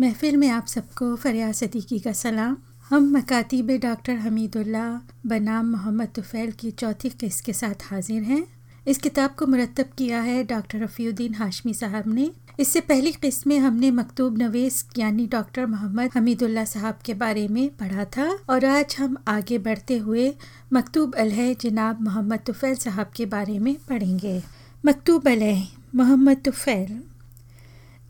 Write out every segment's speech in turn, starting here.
महफिल में आप सबको फरिया सदीकी का सलाम। हम मकातीब डॉक्टर हमीदुल्ला बनाम मोहम्मद तुफ़ैल की चौथी किस्त के साथ हाजिर हैं। इस किताब को मुरतब किया है डॉक्टर रफ़ीउद्दीन हाशमी साहब ने। इससे पहली किस्त में हमने मकतूब नवेस यानी डॉक्टर मोहम्मद हमीदुल्ला साहब के बारे में पढ़ा था और आज हम आगे बढ़ते हुए मकतूब अलह जनाब मोहम्मद तुफ़ैल साहब के बारे में पढ़ेंगे। मकतूब अलह मोहम्मद तुफ़ैल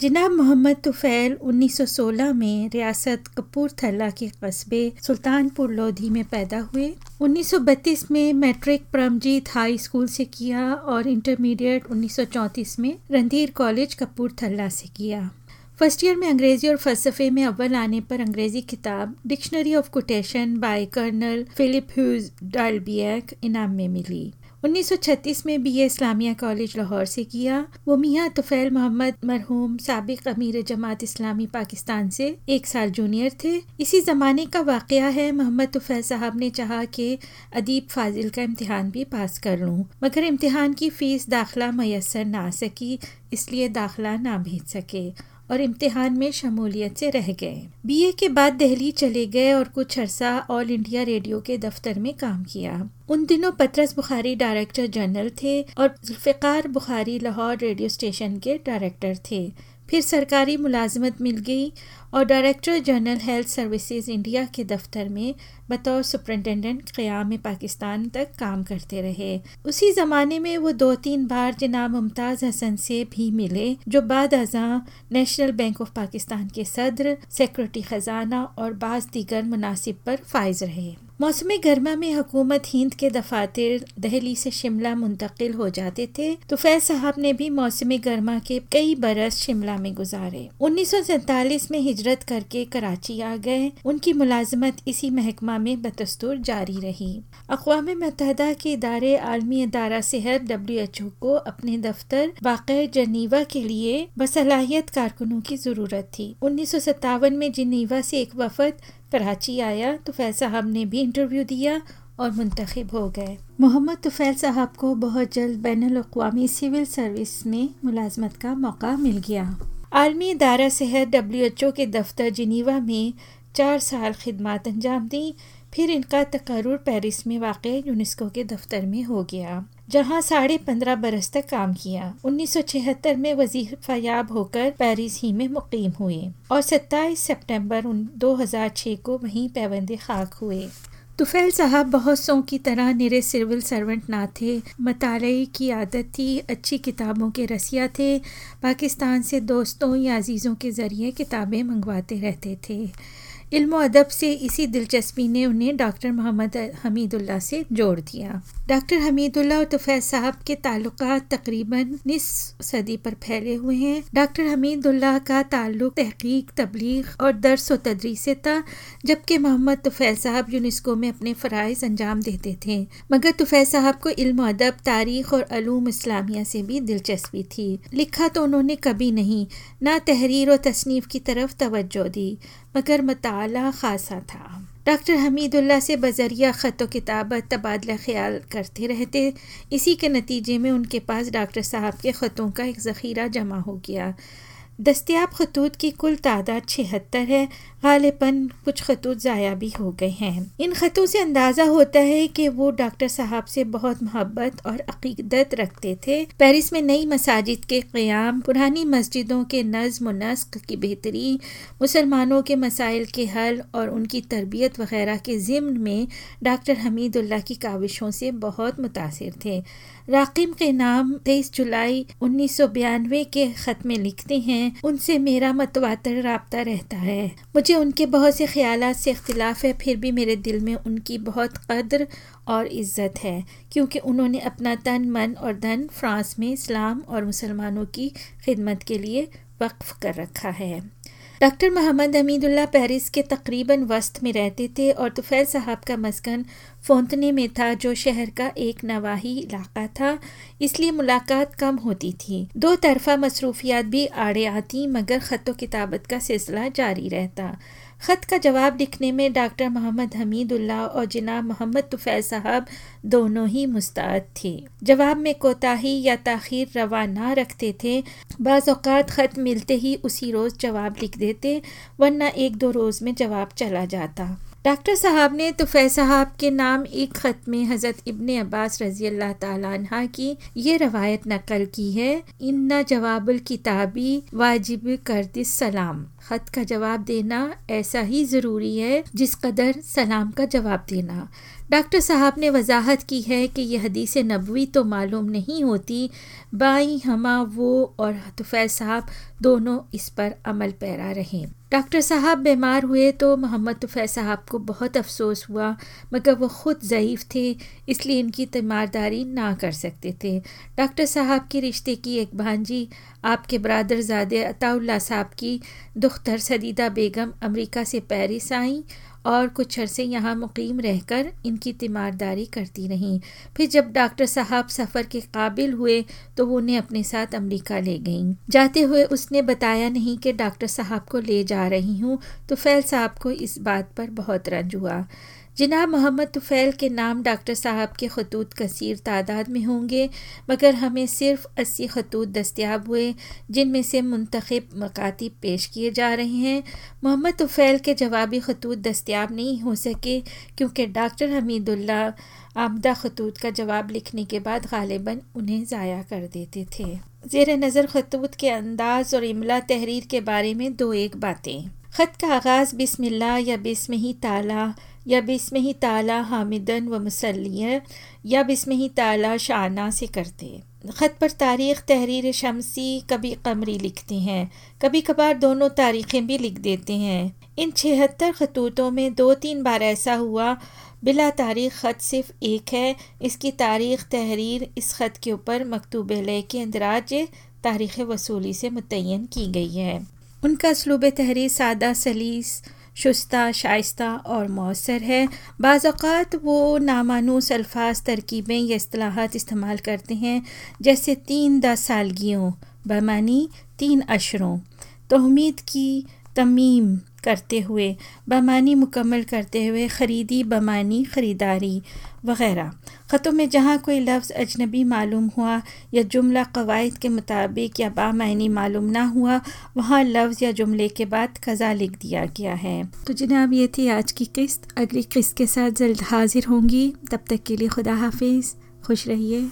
जनाब मोहम्मद तुफ़ैल 1916 में रियासत कपूरथला के कस्बे सुल्तानपुर लोधी में पैदा हुए। 1932 में मैट्रिक परमजीत हाई स्कूल से किया और इंटरमीडिएट 1934 में रणधीर कॉलेज कपूरथला से किया। फ़र्स्ट ईयर में अंग्रेज़ी और फ़लसफ़े में अव्वल आने पर अंग्रेज़ी किताब dictionary of quotation by colonel Philip Hughes डालबियक इनाम में मिली। 1936 में बीए इस्लामिया कॉलेज लाहौर से किया। वो मियाँ तुफ़ैल मोहम्मद मरहूम सबक अमीर जमात इस्लामी पाकिस्तान से एक साल जूनियर थे। इसी ज़माने का वाक़ है, मोहम्मद तुफ़ैल साहब ने चाहा कि अदीब फाजिल का इम्तिहान भी पास कर लूँ, मगर इम्तिहान की फ़ीस दाखिला मैसर ना सकी, इसलिए दाखिला ना भेज सके। और इम्तिहान में शमूलियत से रह गए। बीए के बाद दिल्ली चले गए और कुछ अरसा ऑल इंडिया रेडियो के दफ्तर में काम किया। उन दिनों पत्रस बुखारी डायरेक्टर जनरल थे और जुल्फ़ार बुखारी लाहौर रेडियो स्टेशन के डायरेक्टर थे। फिर सरकारी मुलाजमत मिल गई और director general health services India के दफ्तर में बतौर सुपरिटेंडेंट क़याम पाकिस्तान तक काम करते रहे। उसी ज़माने में वो दो तीन बार जनाब मुमताज़ हसन से भी मिले, जो बाद अजा नेशनल बैंक ऑफ़ पाकिस्तान के सदर, सेक्रेटरी ख़जाना और बाज़ दीगर मुनासिब पर फायज रहे। मौसम गर्मा में हुकूमत हिंद के दफातर दहली से शिमला मुंतकिल हो जाते थे तो फैज साहब ने भी मौसम गर्मा के कई बरस शिमला में गुजारे। उन्नीस में हिजरत करके कराची आ गए। उनकी मुलाजमत इसी महकमा में बदस्तूर जारी रही। अकवा मुतहदा के इदारे आलमी अदारा सेहत डब्ल्यू एच ओ को अपने दफ्तर वाक़ जनीवा के लिए बसलाहियत कारकुनों की ज़रूरत थी। उन्नीस सौ सत्तावन में जनीवा से एक वफद कराची आया तो फैज साहब ने भी इंटरव्यू दिया और मुंतखब हो गए। मोहम्मद तुफ़ैल साहब को बहुत जल्द बैन अवी सिविल सर्विस में मुलाजमत का मौका मिल गया। आलमी दारा सेहत डब्ल्यू एच ओ के दफ्तर जिनीवा में चार साल खदमात अंजाम दी, फिर इनका तकर पेरिस में वाक़ यूनेस्को के दफ्तर में हो गया। जहाँ साढ़े पंद्रह बरस तक काम किया। उन्नीस सौ छिहत्तर में वजीफायाब होकर पेरिस ही में मुकीम हुए और सत्ताईस सितंबर दो हज़ार छः को वहीं पैबंद खाक हुए। तुफ़ैल साहब बहुत सौ की तरह निरे सिविल सर्वेंट ना थे। मतालई की आदत थी, अच्छी किताबों के रसिया थे। पाकिस्तान से दोस्तों या अजीज़ों के ज़रिए किताबें मंगवाते रहते थे। इल्म अदब से इसी दिलचस्पी ने उन्हें डॉक्टर मोहम्मद हमीदुल्ला से जोड़ दिया। डॉक्टर हमीदुल्ला और तुफैज साहब के ताल्लुक तकरीबन निस सदी पर फैले हुए हैं। डॉक्टर हमीदुल्ला का ताल्लुक तहकीक, तबलीग और दरस व तदरीस से था, जबकि मोहम्मद तुफैज साहब यूनेस्को में अपने फ़रज़ अंजाम देते थे। मगर तुफैज साहब को इल्म अदब, तारीख और अलूम इस्लामिया से भी दिलचस्पी थी। लिखा तो उन्होंने कभी नहीं, ना तहरीर और तसनीफ़ की तरफ़ तवज्जो दी। मगर मताल खासा था। डॉक्टर हमीदुल्ला से बजरिया ख़त किताबत तबादला ख्याल करते रहते। इसी के नतीजे में उनके पास डॉक्टर साहब के ख़तों का एक ज़ख़ीरा जमा हो गया। दस्तियाब खतूत की कुल तादाद छिहत्तर है। गालिबन कुछ खतूत ज़ाया भी हो गए हैं। इन खतों से अंदाज़ा होता है कि वो डॉक्टर साहब से बहुत मोहब्बत और अकीदत रखते थे। पेरिस में नई मसाजिद के क़्याम, पुरानी मस्जिदों के नज़म नस्क की बेहतरी मुसलमानों के मसाइल के हल और उनकी तरबियत वगैरह के ज़िम्न में डॉक्टर हमीदुल्ला की काविशों से बहुत मुतासर थे। राकिम के नाम तेईस जुलाई उन्नीस सौ बयानवे के ख़त में लिखते हैं। उनसे मेरा मतवातर रबता रहता है। मुझे उनके बहुत से ख्याल से अख्तिलाफ़ है, फिर भी मेरे दिल में उनकी बहुत कदर और इज़्ज़त है, क्योंकि उन्होंने अपना तन, मन और धन फ्रांस में इस्लाम और मुसलमानों की खिदमत के लिए वक्फ कर रखा है। डॉक्टर मोहम्मद हमीदुल्ला पेरिस के तकरीबन वस्त में रहते थे और तुफैल साहब का मस्कन फोंतने में था, जो शहर का एक नवाही इलाका था। इसलिए मुलाकात कम होती थी। दो तरफा मसरूफियात भी आड़े आती, मगर ख़त किताबत का सिलसिला जारी रहता। ख़त का जवाब लिखने में डॉक्टर मोहम्मद हमीदुल्ला और जनाब मोहम्मद तुफ़ैल साहब दोनों ही मुस्तैद थे। जवाब में कोताही या ताखीर रवा ना रखते थे। बाज़ात ख़त मिलते ही उसी रोज़ जवाब लिख देते, वरना एक दो रोज़ में जवाब चला जाता। डॉक्टर साहब ने तुफ़ै साहब के नाम एक ख़त में हज़रत इब्ने अब्बास रज़ी अल्लाह तहा की ये रवायत नकल की है, इन्ना जवाबुल किताबी वाजिब कर सलाम। ख़त का जवाब देना ऐसा ही ज़रूरी है, जिस कदर सलाम का जवाब देना। डॉक्टर साहब ने वजाहत की है कि यह हदीस नबवी तो मालूम नहीं होती, बाई हमा वो और तुफ़ैल साहब दोनों इस पर अमल पैरा रहे। डॉक्टर साहब बीमार हुए तो मोहम्मद तुफ़ैल साहब को बहुत अफसोस हुआ, मगर वो ख़ुद ज़यीफ़ थे, इसलिए इनकी तीमारदारी ना कर सकते थे। डॉक्टर साहब के रिश्ते की एक भांजी, आपके बरदरजादे अताउल्ला साहब की दुख्तर सदीदा बेगम अमेरिका से पेरिस आईं और कुछ अरसे यहाँ मुकीम रहकर इनकी तीमारदारी करती रहीं। फिर जब डॉक्टर साहब सफ़र के काबिल हुए तो वो उन्हें अपने साथ अमेरिका ले गईं। जाते हुए उसने बताया नहीं कि डॉक्टर साहब को ले जा रही हूँ तो फैल साहब को इस बात पर बहुत रंज हुआ। जनाब मोहम्मद तुफ़ैल के नाम डॉक्टर साहब के खतूत कसर तादाद में होंगे, मगर हमें सिर्फ़ अस्सी खतूत दस्तियाब हुए, जिनमें से मंतखब मकाती पेश किए जा रहे हैं। मोहम्मद तुफ़ैल के जवाबी खतूत दस्तियाब नहीं हो सके, क्योंकि डॉक्टर हमीदुल्ला आमदा खतूत का जवाब लिखने के बाद गालिबा उन्हें ज़ाया कर देते थे। ज़ेर नज़र खतूत के अंदाज और इमला तहरीर के बारे में दो एक बातें। ख़त का आगाज़ बिस्मिल्लाह या बिस्म ही ताला या बिस्म ही ताला हामिदन व मुसलिय या बिस्म ही ताला शाना से करते ख़त पर तारीख़, तहरीर शमसी, कभी कमरी लिखते हैं, कभी कभार दोनों तारीख़ें भी लिख देते हैं। इन छिहत्तर खतूतों में दो तीन बार ऐसा हुआ, बिला तारीख़ ख़त सिर्फ़ एक है, इसकी तारीख़, तहरीर इस ख़त के ऊपर मकतूब लय के अंदराज तारीख़ वसूली से मुतन की गई है। उनका असलूब तहरीर सादा सलीस शुस्ता, शाइस्ता और मौसर है। बाज़ात वो नामानूस अल्फाज तरकीबें या असलाहत इस्तेमाल करते हैं, जैसे तीन दस सालगियों, बमानी तीन अशरों। तहमीद की तमीम करते हुए, बमानी मुकम्मल करते हुए ख़रीदी बमानी ख़रीदारी। वग़ैरह। ख़तों में जहाँ कोई लफ्ज़ अजनबी मालूम हुआ या जुमला कवायद के मुताबिक या बामानी मालूम ना हुआ, वहाँ लफ्ज़ या जुमले के बाद कज़ा लिख दिया गया है। तो जनाब, ये थी आज की किस्त। अगली किस्त के साथ जल्द हाजिर होंगी। तब तक के लिए खुदा हाफिज़। खुश रहिए।